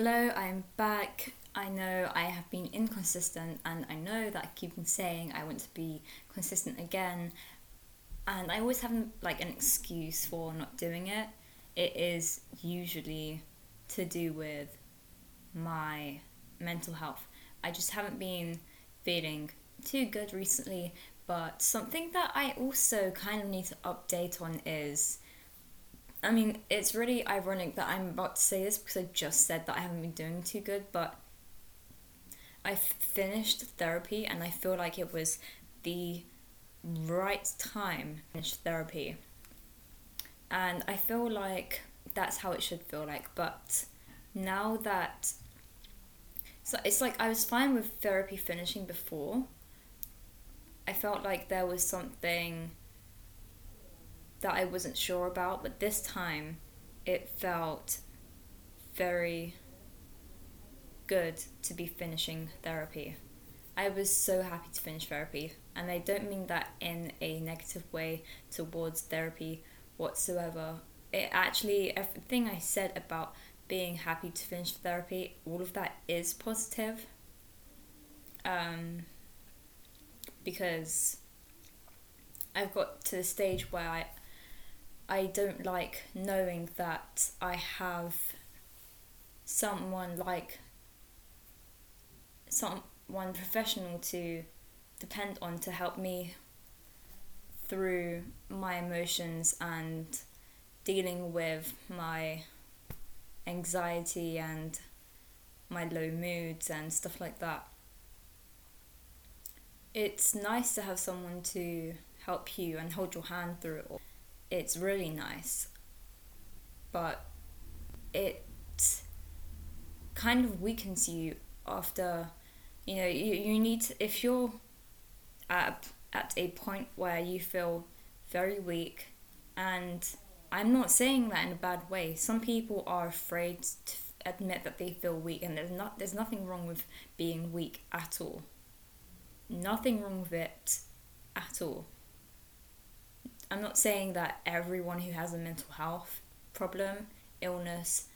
Hello, I'm back. I know I have been inconsistent, and I know that I keep saying I want to be consistent again, and I always have like an excuse for not doing it. It is usually to do with my mental health. I just haven't been feeling too good recently, but something that I also kind of need to update on is I mean, it's really ironic that I'm about to say this because I just said that I haven't been doing too good, but I finished therapy and I feel like it was the right time to finish therapy. And I feel like that's how it should feel like, but now that so it's like I was fine with therapy finishing before. I felt like there was something that I wasn't sure about, but this time it felt very good to be finishing therapy. I was so happy to finish therapy, and I don't mean that in a negative way towards therapy whatsoever. It actually, everything I said about being happy to finish therapy, all of that is positive. Um, because I've got to the stage where I I don't like knowing that I have someone like someone professional to depend on to help me through my emotions and dealing with my anxiety and my low moods and stuff like that. It's nice to have someone to help you and hold your hand through it all it's really nice, but it kind of weakens you after you know you, you need to, if you're at at a point where you feel very weak and I'm not saying that in a bad way. Some people are afraid to admit that they feel weak and there's not there's nothing wrong with being weak at all. Nothing wrong with it at all. I'm not saying that everyone who has a mental health problem, illness,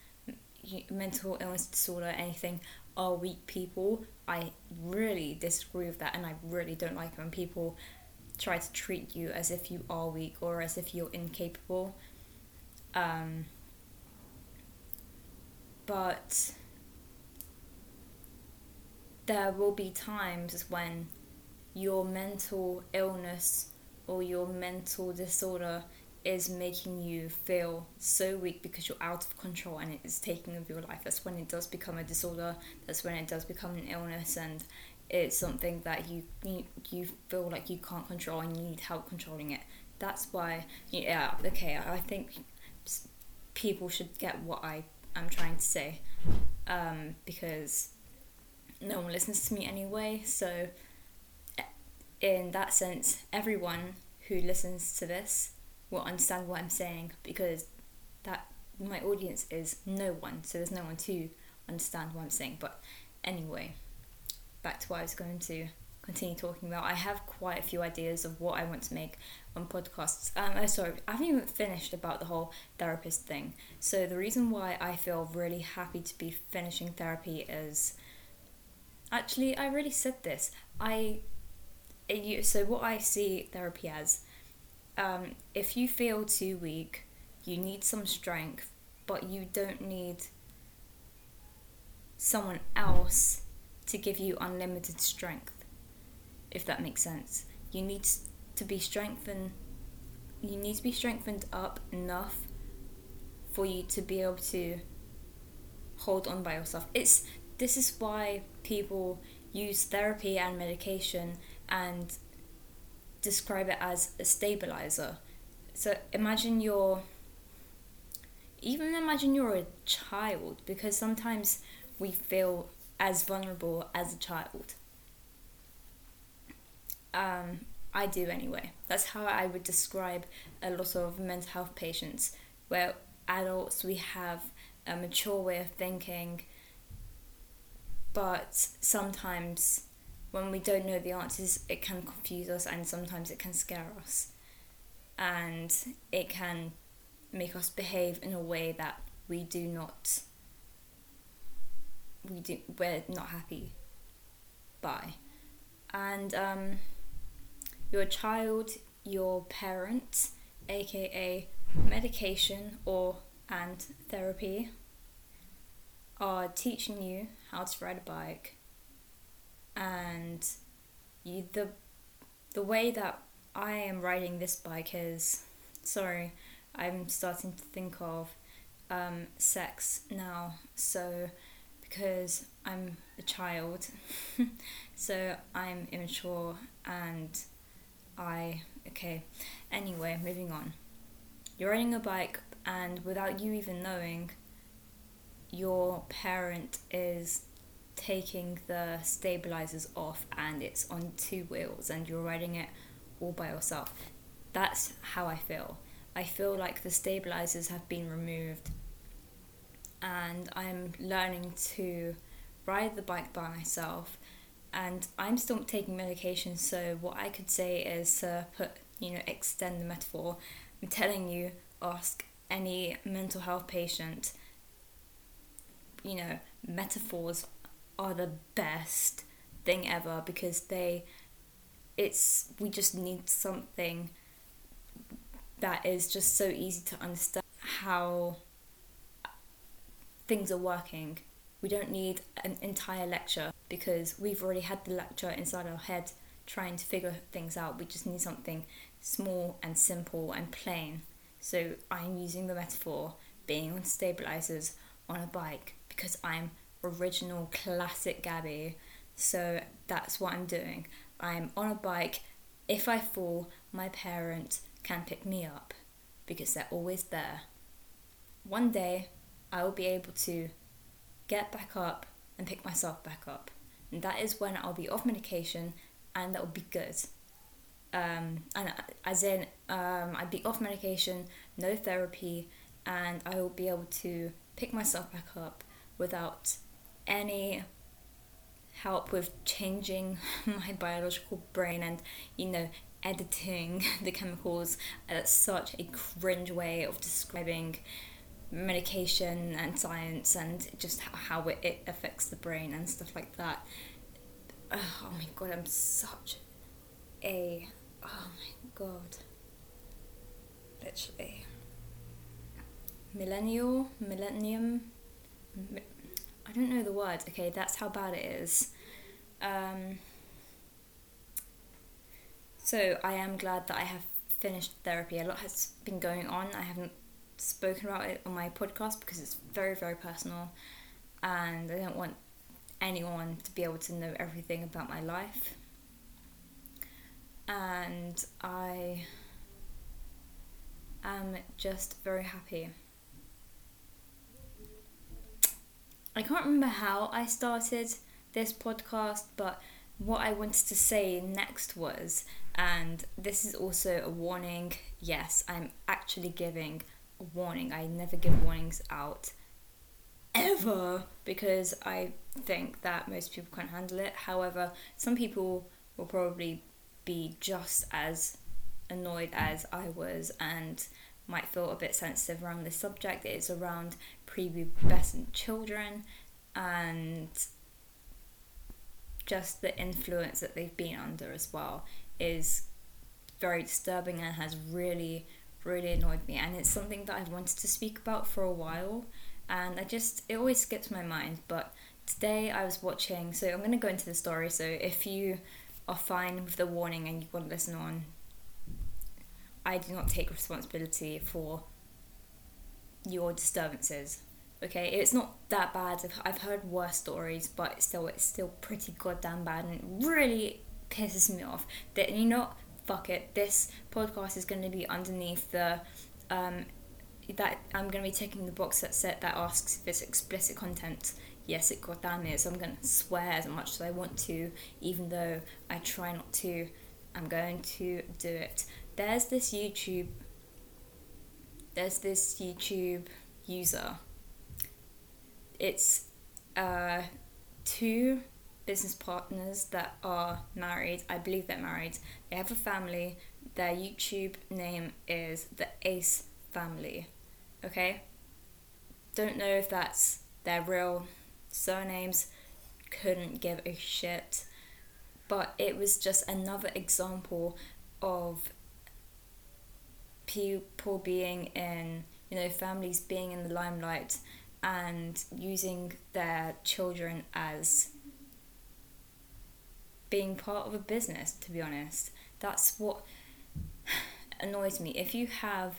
mental illness disorder, anything, are weak people. I really disagree with that, and I really don't like when people try to treat you as if you are weak or as if you're incapable. Um, but there will be times when your mental illness or your mental disorder is making you feel so weak because you're out of control and it is taking over your life. That's when it does become a disorder. That's when it does become an illness and it's something that you you, you feel like you can't control and you need help controlling it. That's why yeah, okay, I think people should get what I am trying to say. Um, because no one listens to me anyway, so in that sense, everyone who listens to this will understand what I'm saying because that my audience is no one, so there's no one to understand what I'm saying. But anyway, back to what I was going to continue talking about. I have quite a few ideas of what I want to make on podcasts. Um, oh, sorry, I haven't even finished about the whole therapist thing. So the reason why I feel really happy to be finishing therapy is actually I already said this. I you, so what I see therapy as, um, if you feel too weak, you need some strength, but you don't need someone else to give you unlimited strength. If that makes sense, you need to be strengthened. You need to be strengthened up enough for you to be able to hold on by yourself. It's this is why people use therapy and medication and describe it as a stabilizer. So imagine you're even imagine you're a child because sometimes we feel as vulnerable as a child. Um, I do anyway. That's how I would describe a lot of mental health patients, where adults we have a mature way of thinking, but sometimes when we don't know the answers, it can confuse us and sometimes it can scare us. And it can make us behave in a way that we do not we do we're not happy by. And um, your child, your parent, aka medication or and therapy, are teaching you how to ride a bike, and you the the way that I am riding this bike is sorry, I'm starting to think of um, sex now. So because I'm a child, so I'm immature and I okay. Anyway, moving on. You're riding a bike, and without you even knowing, your parent is taking the stabilizers off and it's on two wheels and you're riding it all by yourself. That's how I feel. I feel like the stabilizers have been removed and I'm learning to ride the bike by myself and I'm still taking medication so what I could say is to put you know extend the metaphor I'm telling you ask any mental health patient you know metaphors are the best thing ever because they it's we just need something that is just so easy to understand how things are working. We don't need an entire lecture because we've already had the lecture inside our head trying to figure things out. We just need something small and simple and plain. So I'm using the metaphor being on stabilizers on a bike because I'm original classic Gabby. So that's what I'm doing. I'm on a bike. If I fall, my parent can pick me up because they're always there. One day, I will be able to get back up and pick myself back up. And that is when I'll be off medication and that will be good. Um, and as in, um, I'd be off medication, no therapy, and I will be able to pick myself back up without any help with changing my biological brain and, you know, editing the chemicals. That's such a cringe way of describing medication and science and just how it, it affects the brain and stuff like that. Oh my god, I'm such a. Oh my god. Literally. Millennial? Millennium? I don't know the word. Okay, that's how bad it is. Um, so I am glad that I have finished therapy. A lot has been going on. I haven't spoken about it on my podcast because it's very, very personal and I don't want anyone to be able to know everything about my life. And I am just very happy. I can't remember how I started this podcast, but what I wanted to say next was, and this is also a warning yes, I'm actually giving a warning. I never give warnings out ever because I think that most people can't handle it. However, some people will probably be just as annoyed as I was and might feel a bit sensitive around this subject. It's around prepubescent children and just the influence that they've been under as well is very disturbing and has really really annoyed me. And it's something that I've wanted to speak about for a while. And I just it always skips my mind but today I was watching so I'm going to go into the story. So if you are fine with the warning and you want to listen on I do not take responsibility for your disturbances okay it's not that bad I've, I've heard worse stories but still it's still pretty goddamn bad and it really pisses me off that you know fuck it, this podcast is going to be underneath the um, that I'm going to be ticking the box that set that asks if it's explicit content. Yes, it goddamn is. I'm going to swear as much as I want to, even though I try not to. I'm going to do it. There's this YouTube. There's this YouTube user. It's uh, two business partners that are married. I believe they're married. They have a family. Their YouTube name is the Ace Family. Okay? Don't know if that's their real surnames, couldn't give a shit. But it was just another example of people being in, you know, families being in the limelight and using their children as being part of a business, to be honest. That's what annoys me. If you have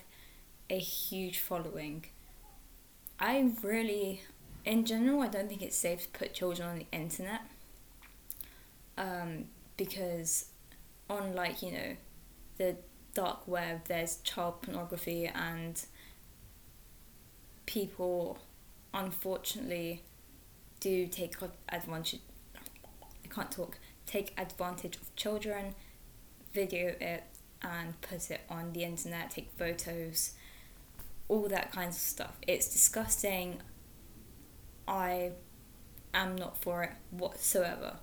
a huge following, I really, in general, I don't think it's safe to put children on the internet. Um, because on like you know the dark web there's child pornography and people unfortunately do take advantage I can't talk take advantage of children video it and put it on the internet take photos all that kinds of stuff. It's disgusting. I am not for it whatsoever.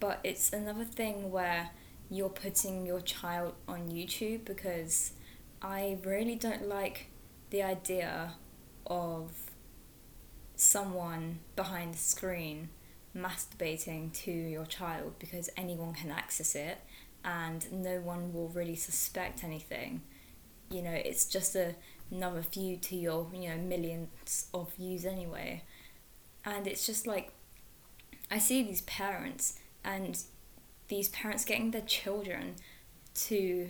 But it's another thing where you're putting your child on YouTube because I really don't like the idea of someone behind the screen masturbating to your child because anyone can access it and no one will really suspect anything. You know, it's just a, another view to your, you know, millions of views anyway. And it's just like, I see these parents and these parents getting their children to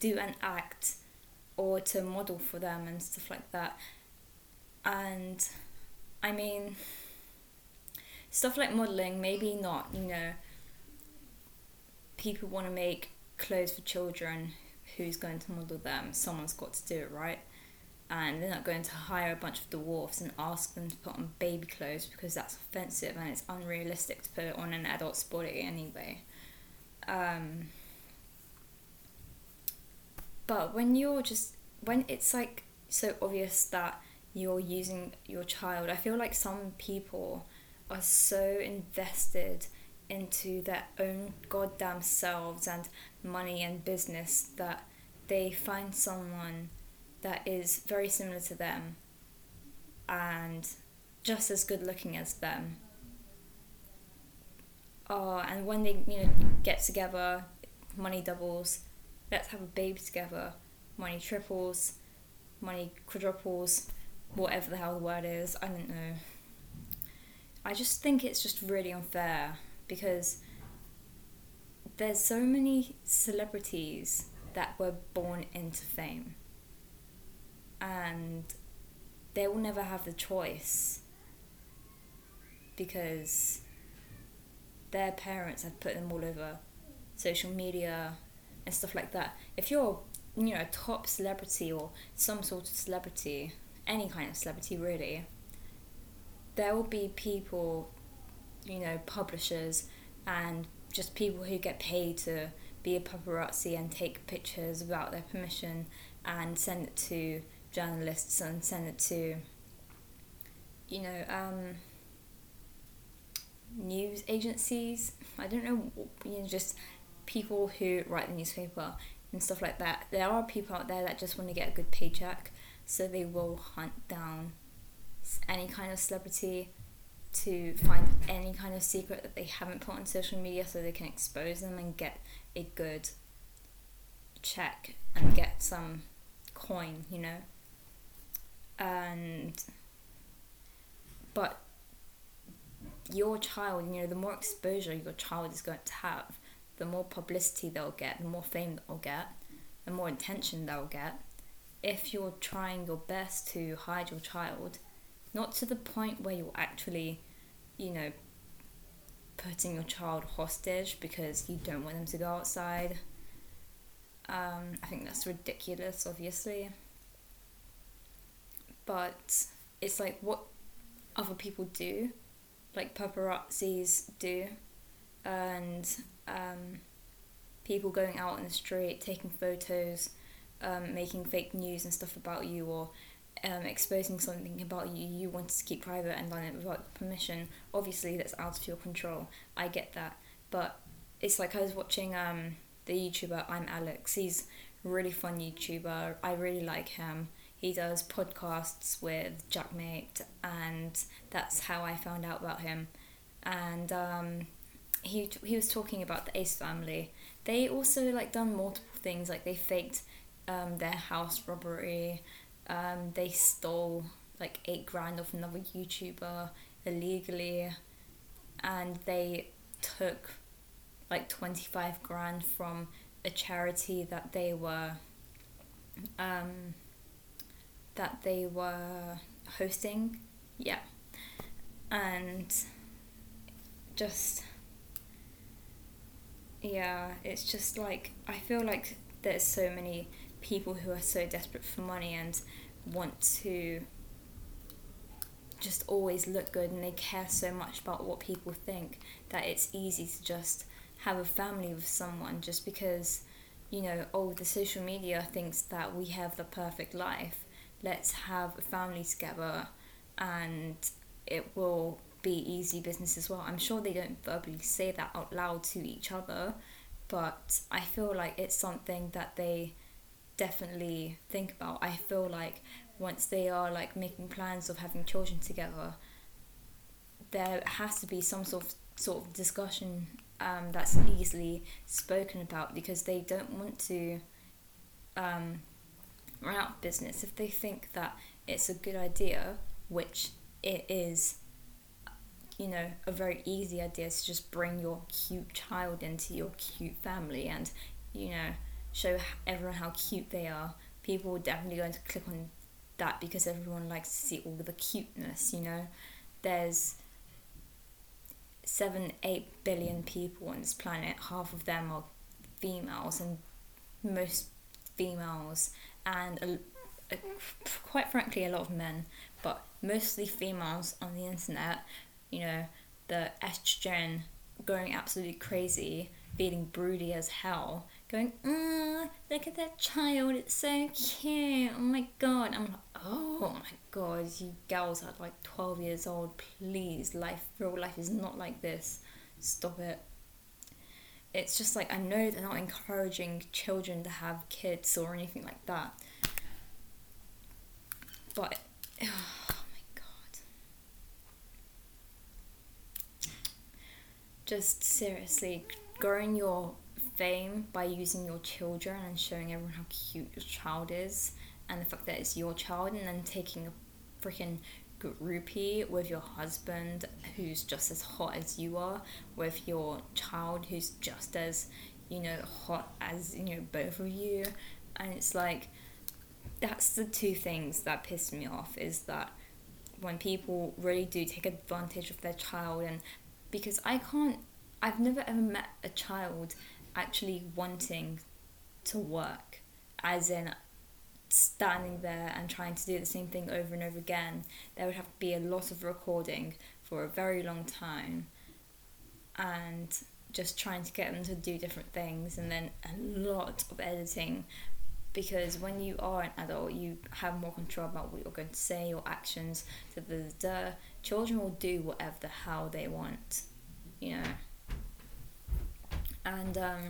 do an act or to model for them and stuff like that. And I mean, stuff like modeling, maybe not, you know, people want to make clothes for children, who's going to model them? Someone's got to do it, right? And they're not going to hire a bunch of dwarfs and ask them to put on baby clothes because that's offensive and it's unrealistic to put it on an adult's body anyway. Um, but when you're just when it's like so obvious that you're using your child, I feel like some people are so invested into their own goddamn selves and money and business that they find someone that is very similar to them and just as good looking as them oh, and when they you know get together, money doubles. Let's have a baby together. Money triples, money quadruples, whatever the hell the word is. I don't know. I just think it's just really unfair because there's so many celebrities that were born into fame and they will never have the choice because their parents have put them all over social media and stuff like that. If you're, you know, a top celebrity or some sort of celebrity, any kind of celebrity really, there will be people, you know, publishers and just people who get paid to be a paparazzi and take pictures without their permission and send it to journalists and send it to, you know, um, news agencies. I don't know, you know, just people who write the newspaper and stuff like that. There are people out there that just want to get a good paycheck, so they will hunt down any kind of celebrity to find any kind of secret that they haven't put on social media so they can expose them and get a good check and get some coin, you know. And but your child, you know, the more exposure your child is going to have, the more publicity they'll get, the more fame they'll get, the more attention they'll get. If you're trying your best to hide your child, not to the point where you're actually, you know, putting your child hostage because you don't want them to go outside. Um, I think that's ridiculous, obviously. But it's like what other people do like paparazzis do, and um, people going out in the street taking photos, um, making fake news and stuff about you, or um, exposing something about you you wanted to keep private and done it without permission. Obviously, that's out of your control. I get that, but it's like I was watching um, the YouTuber ImAllexx. He's a really fun YouTuber. I really like him he does podcasts with JackMaate, and that's how I found out about him. and um, he he was talking about the Ace family. They also like done multiple things. Like they faked um, their house robbery. Um, they stole like eight grand off another YouTuber illegally, and they took like twenty five grand from a charity that they were um, that they were hosting. Yeah, and just yeah, it's just like I feel like there's so many people who are so desperate for money and want to just always look good and they care so much about what people think that it's easy to just have a family with someone just because you know oh the social media thinks that we have the perfect life let's have a family together and it will be easy business as well. I'm sure they don't verbally say that out loud to each other, but I feel like it's something that they definitely think about. I feel like once they are like making plans of having children together, there has to be some sort of sort of discussion um, that's easily spoken about because they don't want to um, run out of business if they think that it's a good idea, which it is you know, a very easy idea to just bring your cute child into your cute family and, you know, show everyone how cute they are. People are definitely going to click on that because everyone likes to see all the cuteness, you know. There's seven, eight billion people on this planet. Half of them are females, and most females, and a, a, quite frankly, a lot of men, but mostly females on the internet you know, the estrogen going absolutely crazy, feeling broody as hell, going, mm, look at that child, it's so cute, oh my god. I'm like, oh my god, you girls are like 12 years old, please, life, real life is not like this. Stop it. It's just like, I know they're not encouraging children to have kids or anything like that. But oh my god. just seriously growing your fame by using your children and showing everyone how cute your child is and the fact that it's your child and then taking a freaking groupie with your husband who's just as hot as you are with your child who's just as you know hot as you know both of you. And it's like that's the two things that piss me off is that when people really do take advantage of their child and because I can't, I've never ever met a child actually wanting to work, as in standing there and trying to do the same thing over and over again. There would have to be a lot of recording for a very long time and just trying to get them to do different things and then a lot of editing because when you are an adult you have more control about what you're going to say your actions so the, the children will do whatever the hell they want, you know. And um,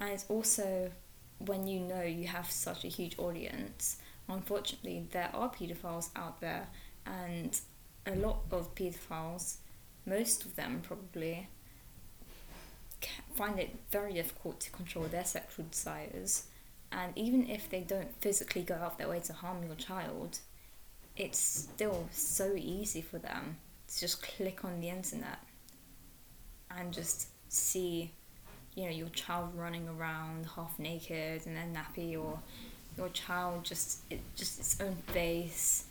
and it's also when you know you have such a huge audience. Unfortunately, there are pedophiles out there, and a lot of pedophiles, most of them probably, find it very difficult to control their sexual desires. And even if they don't physically go out their way to harm your child, it's still so easy for them to just click on the internet and just see you know your child running around half naked and then nappy or your child just it just its own face.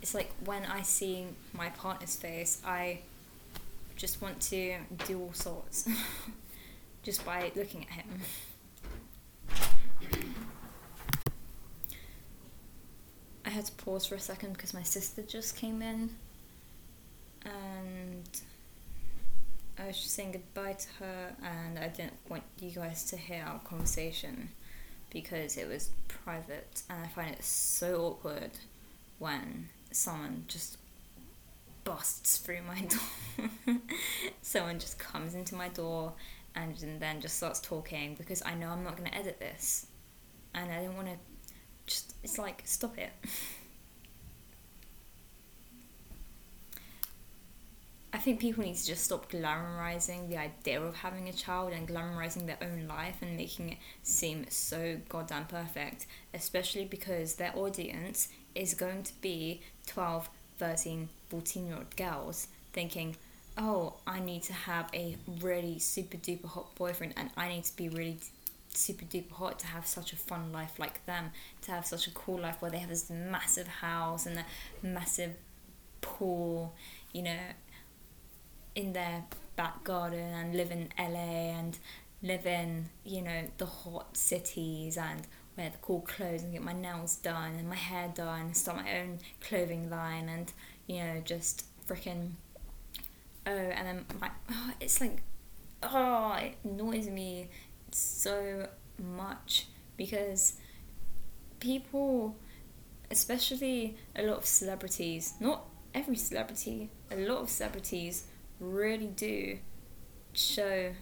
It's like when i see my partner's face i just want to do all sorts just by looking at him. I had to pause for a second because my sister just came in and Saying goodbye to her and I didn't want you guys to hear our conversation because it was private and I find it so awkward when someone just busts through my door. someone just comes into my door and then just starts talking because I know I'm not going to edit this and I don't want to just it's like stop it. I think people need to just stop glamorizing the idea of having a child and glamorizing their own life and making it seem so goddamn perfect, especially because their audience is going to be 12, 13, 14 year old girls thinking, oh, I need to have a really super duper hot boyfriend and I need to be really super duper hot to have such a fun life like them, to have such a cool life where they have this massive house and a massive pool, you know, in their back garden and live in LA and live in, you know, the hot cities and wear the cool clothes and get my nails done and my hair done and start my own clothing line and, you know, just freaking oh and then my oh, it's like oh it annoys me so much because people especially a lot of celebrities not every celebrity a lot of celebrities really do show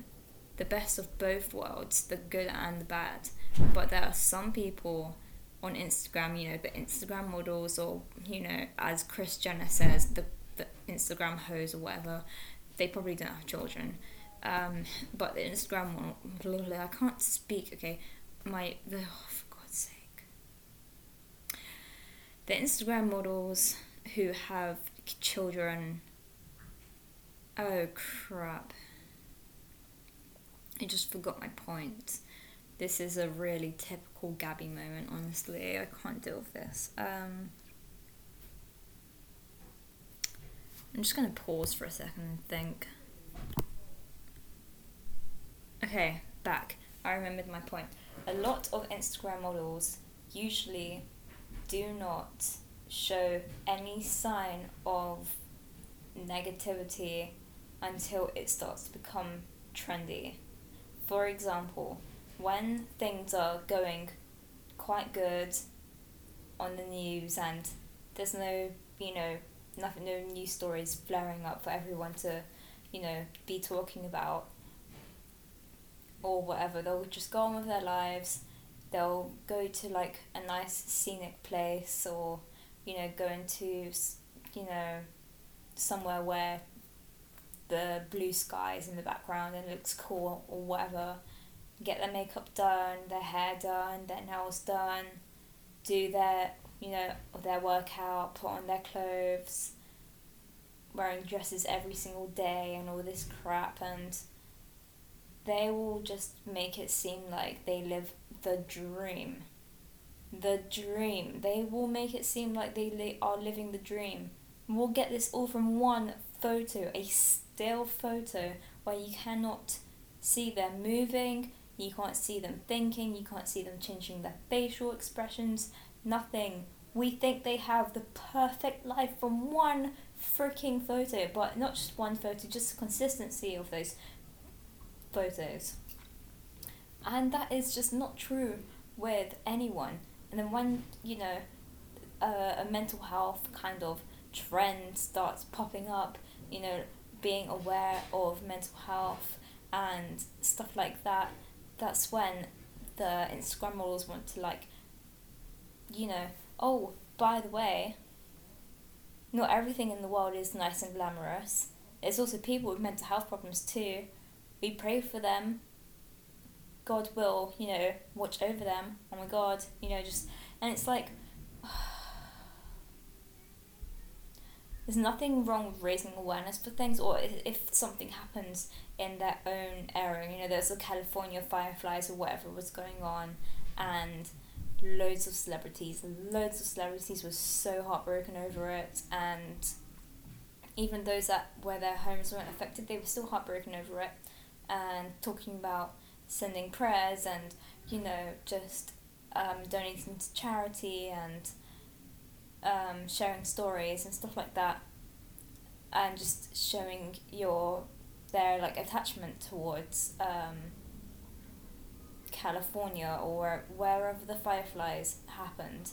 the best of both worlds, the good and the bad. But there are some people on Instagram, you know, the Instagram models, or, you know, as Kris Jenner says, the, the Instagram hoes or whatever, they probably don't have children. Um, but the Instagram one, I can't speak, okay, my, the, oh, for God's sake. The Instagram models who have children Oh crap. I just forgot my point. This is a really typical Gabby moment, honestly. I can't deal with this. Um, I'm just gonna pause for a second and think. Okay, back. I remembered my point. A lot of Instagram models usually do not show any sign of negativity until it starts to become trendy. For example, when things are going quite good on the news and there's no, you know, nothing, no news stories flaring up for everyone to, you know, be talking about or whatever, they'll just go on with their lives. They'll go to like a nice scenic place or, you know, go into, you know, somewhere where the blue skies in the background and looks cool or whatever. Get their makeup done, their hair done, their nails done, do their you know their workout, put on their clothes, wearing dresses every single day and all this crap and they will just make it seem like they live the dream. The dream. They will make it seem like they li- are living the dream. We'll get this all from one photo, a still photo where you cannot see them moving, you can't see them thinking, you can't see them changing their facial expressions, nothing. We think they have the perfect life from one freaking photo, but not just one photo, just the consistency of those photos. And that is just not true with anyone. And then when, you know, a mental health kind of trend starts popping up, you know, being aware of mental health and stuff like that, that's when the Instagram models want to like, you know, oh, by the way, not everything in the world is nice and glamorous. There's also people with mental health problems too. We pray for them. God will, you know, watch over them. Oh my God, you know, just and it's like there's nothing wrong with raising awareness for things or if, if something happens in their own area you know there's the california fireflies or whatever was going on and loads of celebrities loads of celebrities were so heartbroken over it and even those that where their homes weren't affected they were still heartbroken over it and talking about sending prayers and you know just um, donating to charity and um, sharing stories and stuff like that, and just showing your their like attachment towards um, California or wherever the fireflies happened,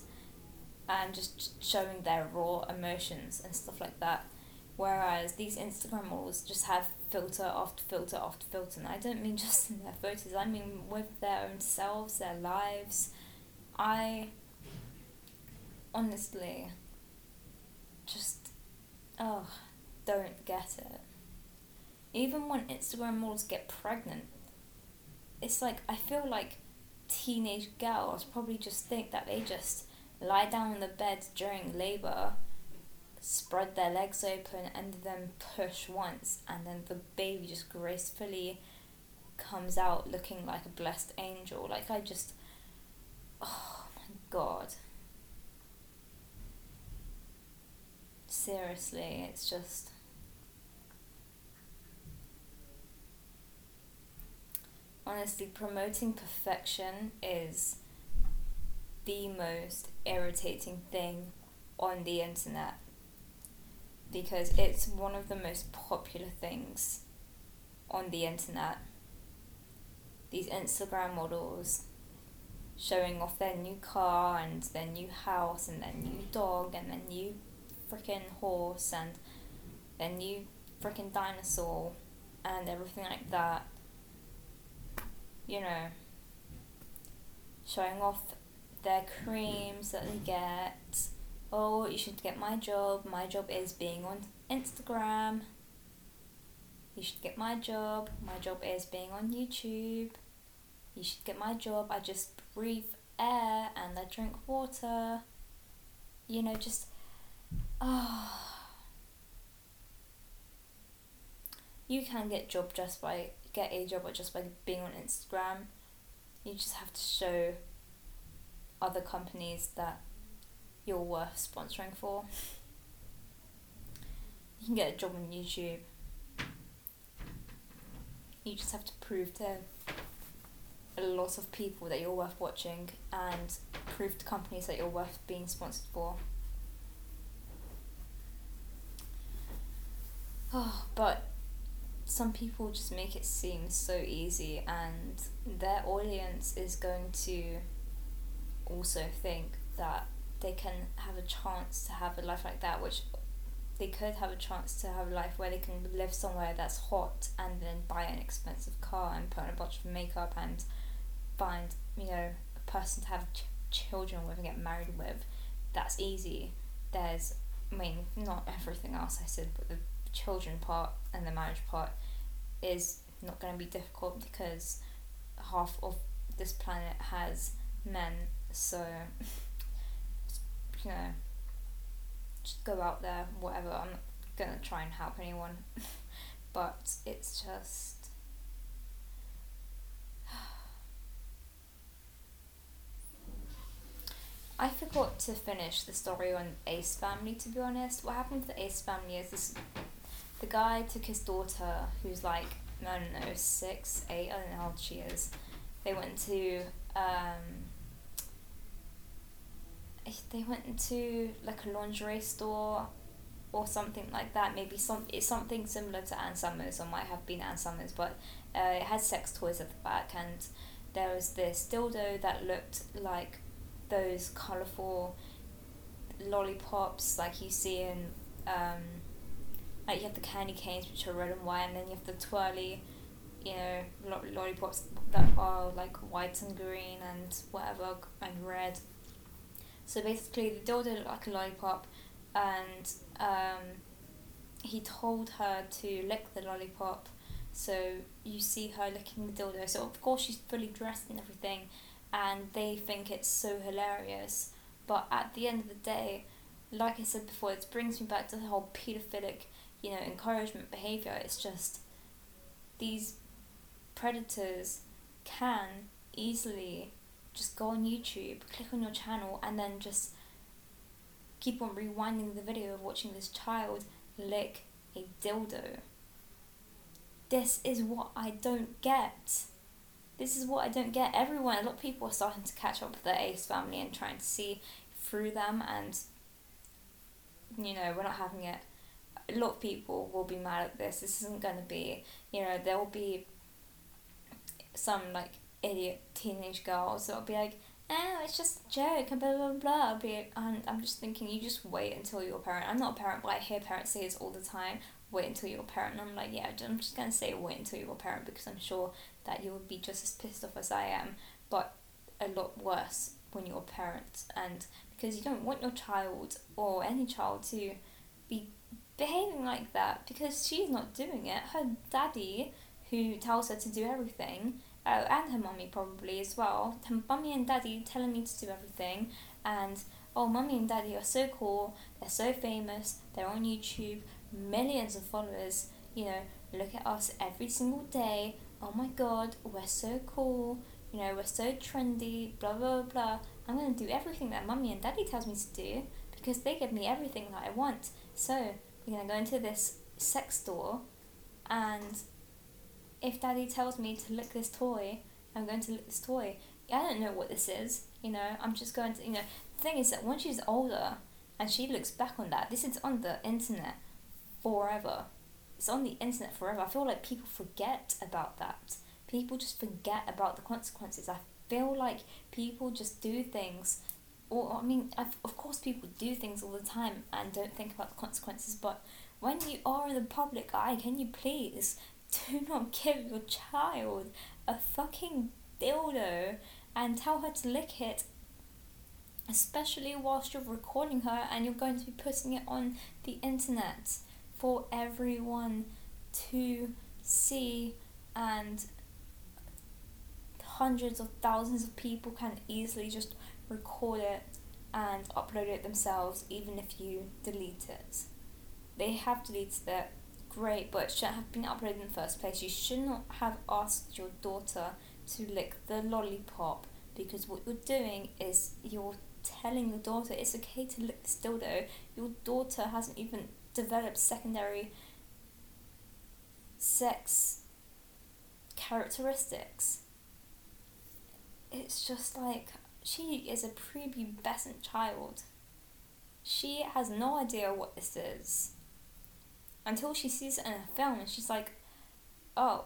and just showing their raw emotions and stuff like that. Whereas these Instagram models just have filter after filter after filter, and I don't mean just in their photos. I mean with their own selves, their lives. I honestly just oh don't get it even when Instagram models get pregnant, it's like I feel like teenage girls probably just think that they just lie down on the bed during labor, spread their legs open, and then push once, and then the baby just gracefully comes out looking like a blessed angel. Like, I just. Oh my god. Seriously, it's just. Honestly, promoting perfection is the most irritating thing on the internet because it's one of the most popular things on the internet. These Instagram models showing off their new car and their new house and their new dog and their new freaking horse and their new freaking dinosaur and everything like that. You know, showing off their creams that they get. Oh, you should get my job. My job is being on Instagram. You should get my job. My job is being on YouTube. You should get my job. I just breathe air and I drink water. You know, just. Oh. You can get job just by get a job or just by being on Instagram. You just have to show other companies that you're worth sponsoring for. You can get a job on YouTube. You just have to prove to a lot of people that you're worth watching and prove to companies that you're worth being sponsored for. Oh, but some people just make it seem so easy, and their audience is going to also think that they can have a chance to have a life like that, which they could have a chance to have a life where they can live somewhere that's hot and then buy an expensive car and put on a bunch of makeup and find, you know, a person to have ch- children with and get married with. That's easy. There's, I mean, not everything else I said, but the children part and the marriage part is not going to be difficult because half of this planet has men so, you know, just go out there, whatever. I'm not gonna try and help anyone, but it's just. I forgot to finish the story on Ace Family. To be honest, what happened to the Ace Family is this: the guy took his daughter, who's like I don't know six, eight, I don't know how old she is. They went to um, they went into like a lingerie store or something like that. Maybe some it's something similar to Ann Summers or might have been Ann Summers, but uh, it had sex toys at the back, and there was this dildo that looked like those colourful lollipops like you see in um, like you have the candy canes which are red and white, and then you have the twirly, you know, lo- lollipops that are like white and green and whatever and red so basically, the dildo looked like a lollipop, and um, he told her to lick the lollipop. So you see her licking the dildo. So of course she's fully dressed and everything, and they think it's so hilarious. But at the end of the day, like I said before, it brings me back to the whole pedophilic, you know, encouragement behavior. It's just these predators can easily just go on YouTube, click on your channel, and then just keep on rewinding the video of watching this child lick a dildo. This is what I don't get. This is what I don't get. Everyone, a lot of people are starting to catch up with the Ace family and trying to see through them, and you know, we're not having it. A lot of people will be mad at this. This isn't going to be, you know, there will be some like idiot teenage girls that'll be like, oh, it's just a joke, and blah, blah, blah. Be, and I'm just thinking, you just wait until you're a parent. I'm not a parent, but I hear parents say this all the time wait until you're a parent. And I'm like, yeah, I'm just going to say wait until you're a parent because I'm sure that you would be just as pissed off as I am, but a lot worse when you're a parent. And because you don't want your child or any child to be behaving like that because she's not doing it. Her daddy, who tells her to do everything, uh, and her mummy probably as well. Her mummy and daddy telling me to do everything, and oh, mummy and daddy are so cool. They're so famous. They're on YouTube, millions of followers. You know, look at us every single day. Oh my god, we're so cool. You know, we're so trendy. Blah blah blah. I'm gonna do everything that mummy and daddy tells me to do because they give me everything that I want. So we're gonna go into this sex store, and if daddy tells me to lick this toy, I'm going to lick this toy. I don't know what this is, you know, I'm just going to, you know, the thing is that once she's older and she looks back on that, this is on the internet forever. It's on the internet forever. I feel like people forget about that. People just forget about the consequences. I feel like people just do things or I mean, of course, people do things all the time and don't think about the consequences. But when you are in the public eye, can you please do not give your child a fucking dildo and tell her to lick it, especially whilst you're recording her and you're going to be putting it on the internet for everyone to see and hundreds of thousands of people can easily just record it and upload it themselves even if you delete it. They have deleted it, great, but it shouldn't have been uploaded in the first place. You should not have asked your daughter to lick the lollipop because what you're doing is you're telling your daughter it's okay to lick this dildo. Your daughter hasn't even developed secondary sex characteristics. It's just like she is a prepubescent child. She has no idea what this is until she sees it in a film and she's like, oh,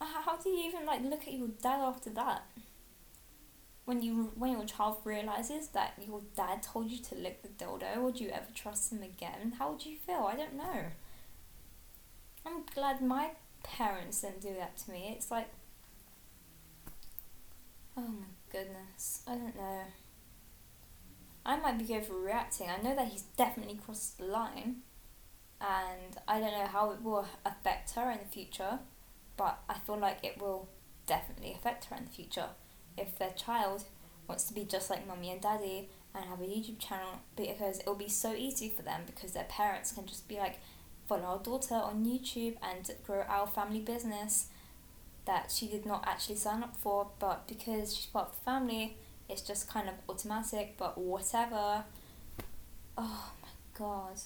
how do you even like look at your dad after that? When you when your child realizes that your dad told you to lick the dildo, would you ever trust him again? How would you feel? I don't know. I'm glad my parents didn't do that to me. It's like, oh my goodness, I don't know. I might be overreacting. I know that he's definitely crossed the line, and I don't know how it will affect her in the future, but I feel like it will definitely affect her in the future if their child wants to be just like mummy and daddy and have a YouTube channel because it will be so easy for them because their parents can just be like, follow our daughter on YouTube and grow our family business that she did not actually sign up for, but because she's part of the family, it's just kind of automatic, but whatever. Oh my god.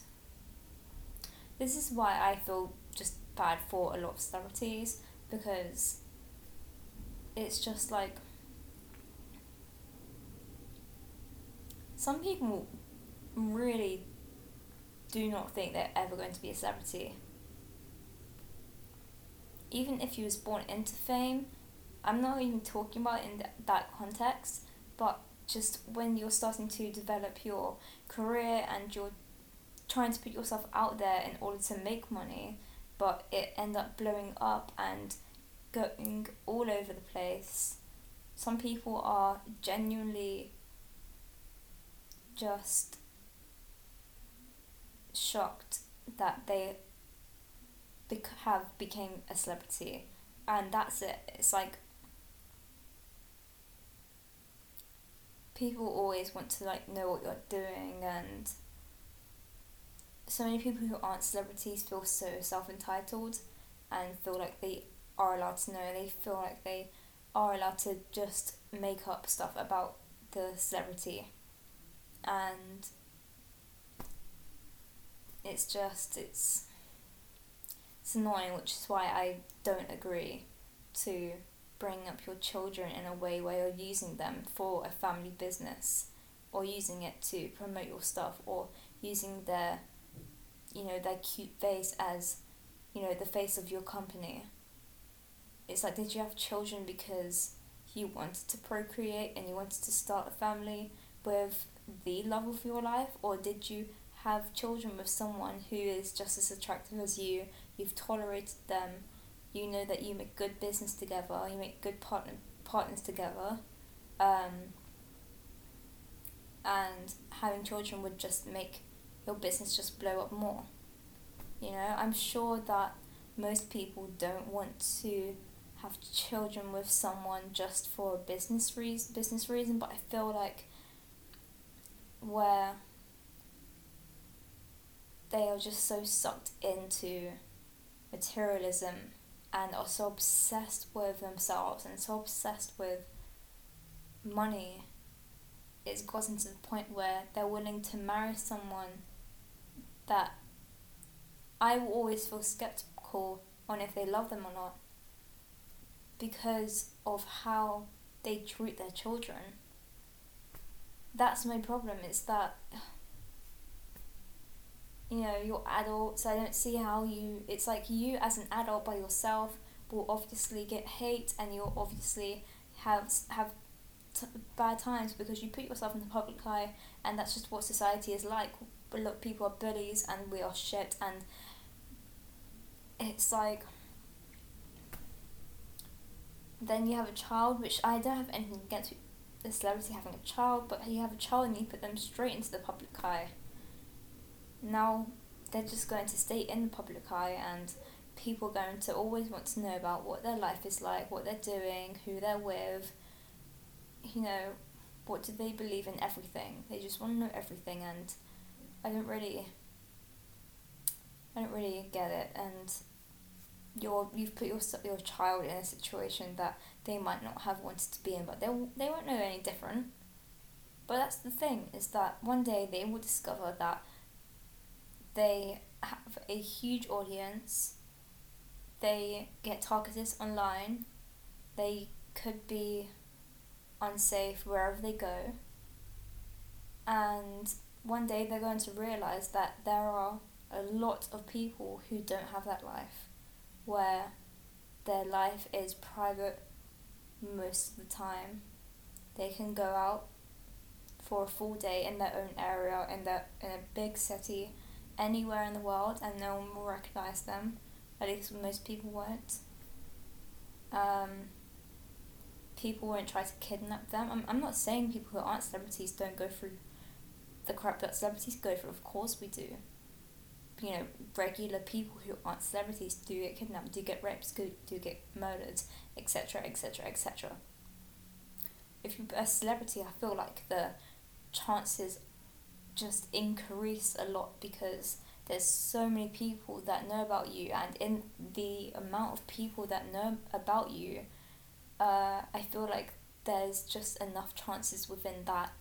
This is why I feel just bad for a lot of celebrities because it's just like some people really do not think they're ever going to be a celebrity even if you was born into fame, I'm not even talking about in th- that context, but just when you're starting to develop your career and you're trying to put yourself out there in order to make money, but it end up blowing up and going all over the place. Some people are genuinely just shocked that they bec- have became a celebrity, and that's it. It's like people always want to like know what you're doing, and so many people who aren't celebrities feel so self entitled, and feel like they are allowed to know. They feel like they are allowed to just make up stuff about the celebrity, and it's just it's it's annoying, which is why I don't agree to bring up your children in a way where you're using them for a family business or using it to promote your stuff or using their you know their cute face as you know the face of your company. It's like did you have children because you wanted to procreate and you wanted to start a family with the love of your life or did you have children with someone who is just as attractive as you you've tolerated them, you know that you make good business together, you make good partner partners together, um, and having children would just make your business just blow up more. You know, I'm sure that most people don't want to have children with someone just for business reason, business reason, but I feel like where they are just so sucked into materialism and are so obsessed with themselves and so obsessed with money it's gotten to the point where they're willing to marry someone that I will always feel skeptical on if they love them or not because of how they treat their children. That's my problem, is that you know, you're adults. I don't see how you. It's like you, as an adult by yourself, will obviously get hate, and you'll obviously have have t- bad times because you put yourself in the public eye, and that's just what society is like. But look, people are bullies, and we are shit, and it's like. Then you have a child, which I don't have anything against the celebrity having a child, but you have a child and you put them straight into the public eye now they're just going to stay in the public eye and people are going to always want to know about what their life is like, what they're doing, who they're with, you know, what do they believe in everything. They just want to know everything and I don't really I don't really get it and you're you've put your your child in a situation that they might not have wanted to be in but they they won't know any different. But that's the thing is that one day they will discover that they have a huge audience, they get targeted online, they could be unsafe wherever they go, and one day they're going to realize that there are a lot of people who don't have that life, where their life is private most of the time. They can go out for a full day in their own area in their in a big city anywhere in the world and no one will recognize them. At least most people won't. Um, people won't try to kidnap them. I'm, I'm not saying people who aren't celebrities don't go through the crap that celebrities go through. Of course we do. You know, regular people who aren't celebrities do get kidnapped, do get raped, do, do get murdered, etc., etc., etc. If you're a celebrity, I feel like the chances just increase a lot because there's so many people that know about you and in the amount of people that know about you uh, i feel like there's just enough chances within that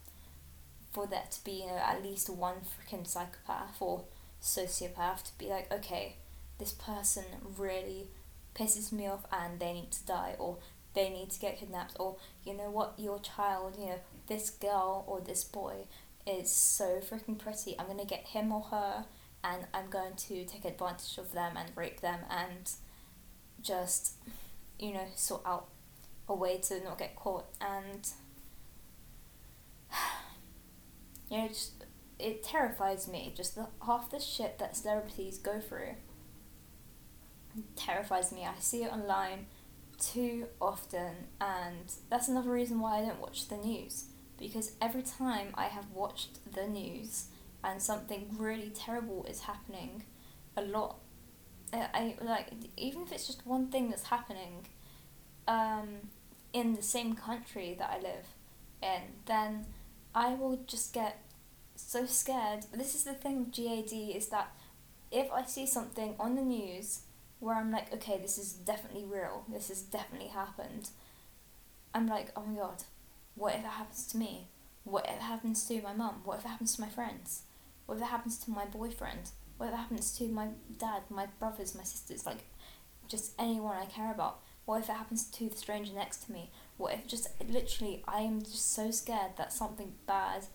for there to be you know at least one freaking psychopath or sociopath to be like okay this person really pisses me off and they need to die or they need to get kidnapped or you know what your child you know this girl or this boy is so freaking pretty. I'm gonna get him or her and I'm going to take advantage of them and rape them and just, you know, sort out a way to not get caught and you know, just it terrifies me. Just the half the shit that celebrities go through terrifies me. I see it online too often, and that's another reason why I don't watch the news because every time I have watched the news and something really terrible is happening, a lot, I, I like even if it's just one thing that's happening, um, in the same country that I live in, then I will just get so scared. This is the thing with GAD is that if I see something on the news where I'm like, okay, this is definitely real, this has definitely happened, I'm like, oh my god, what if it happens to me? What if it happens to my mum? What if it happens to my friends? What if it happens to my boyfriend? What if it happens to my dad, my brothers, my sisters, like just anyone I care about? What if it happens to the stranger next to me? What if just literally I am just so scared that something bad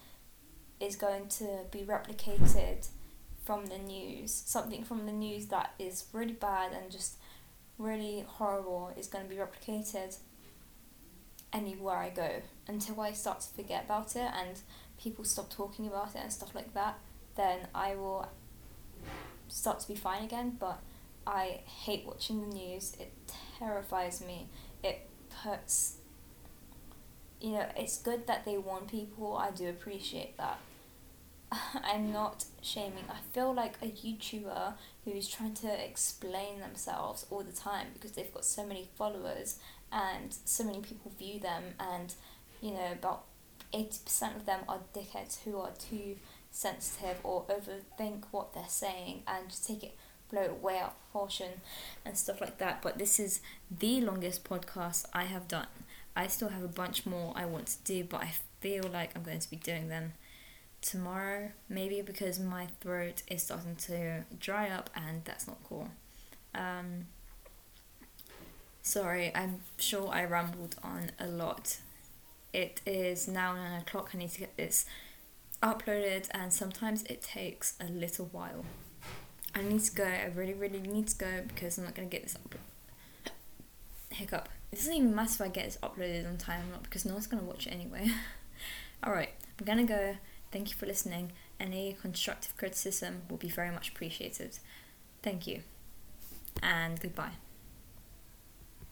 is going to be replicated from the news? Something from the news that is really bad and just really horrible is going to be replicated anywhere I go until I start to forget about it and people stop talking about it and stuff like that, then I will start to be fine again. But I hate watching the news, it terrifies me. It puts, you know, it's good that they warn people, I do appreciate that. I'm not shaming. I feel like a YouTuber who's trying to explain themselves all the time because they've got so many followers and so many people view them, and you know, about 80% of them are dickheads who are too sensitive or overthink what they're saying and just take it blow it way out of proportion and stuff like that. But this is the longest podcast I have done. I still have a bunch more I want to do, but I feel like I'm going to be doing them tomorrow, maybe because my throat is starting to dry up and that's not cool. Um, sorry, I'm sure I rambled on a lot. It is now 9 o'clock, I need to get this uploaded, and sometimes it takes a little while. I need to go, I really, really need to go because I'm not going to get this up. Hiccup. It doesn't even matter if I get this uploaded on time or not because no one's going to watch it anyway. Alright, I'm going to go. Thank you for listening. Any constructive criticism will be very much appreciated. Thank you. And goodbye.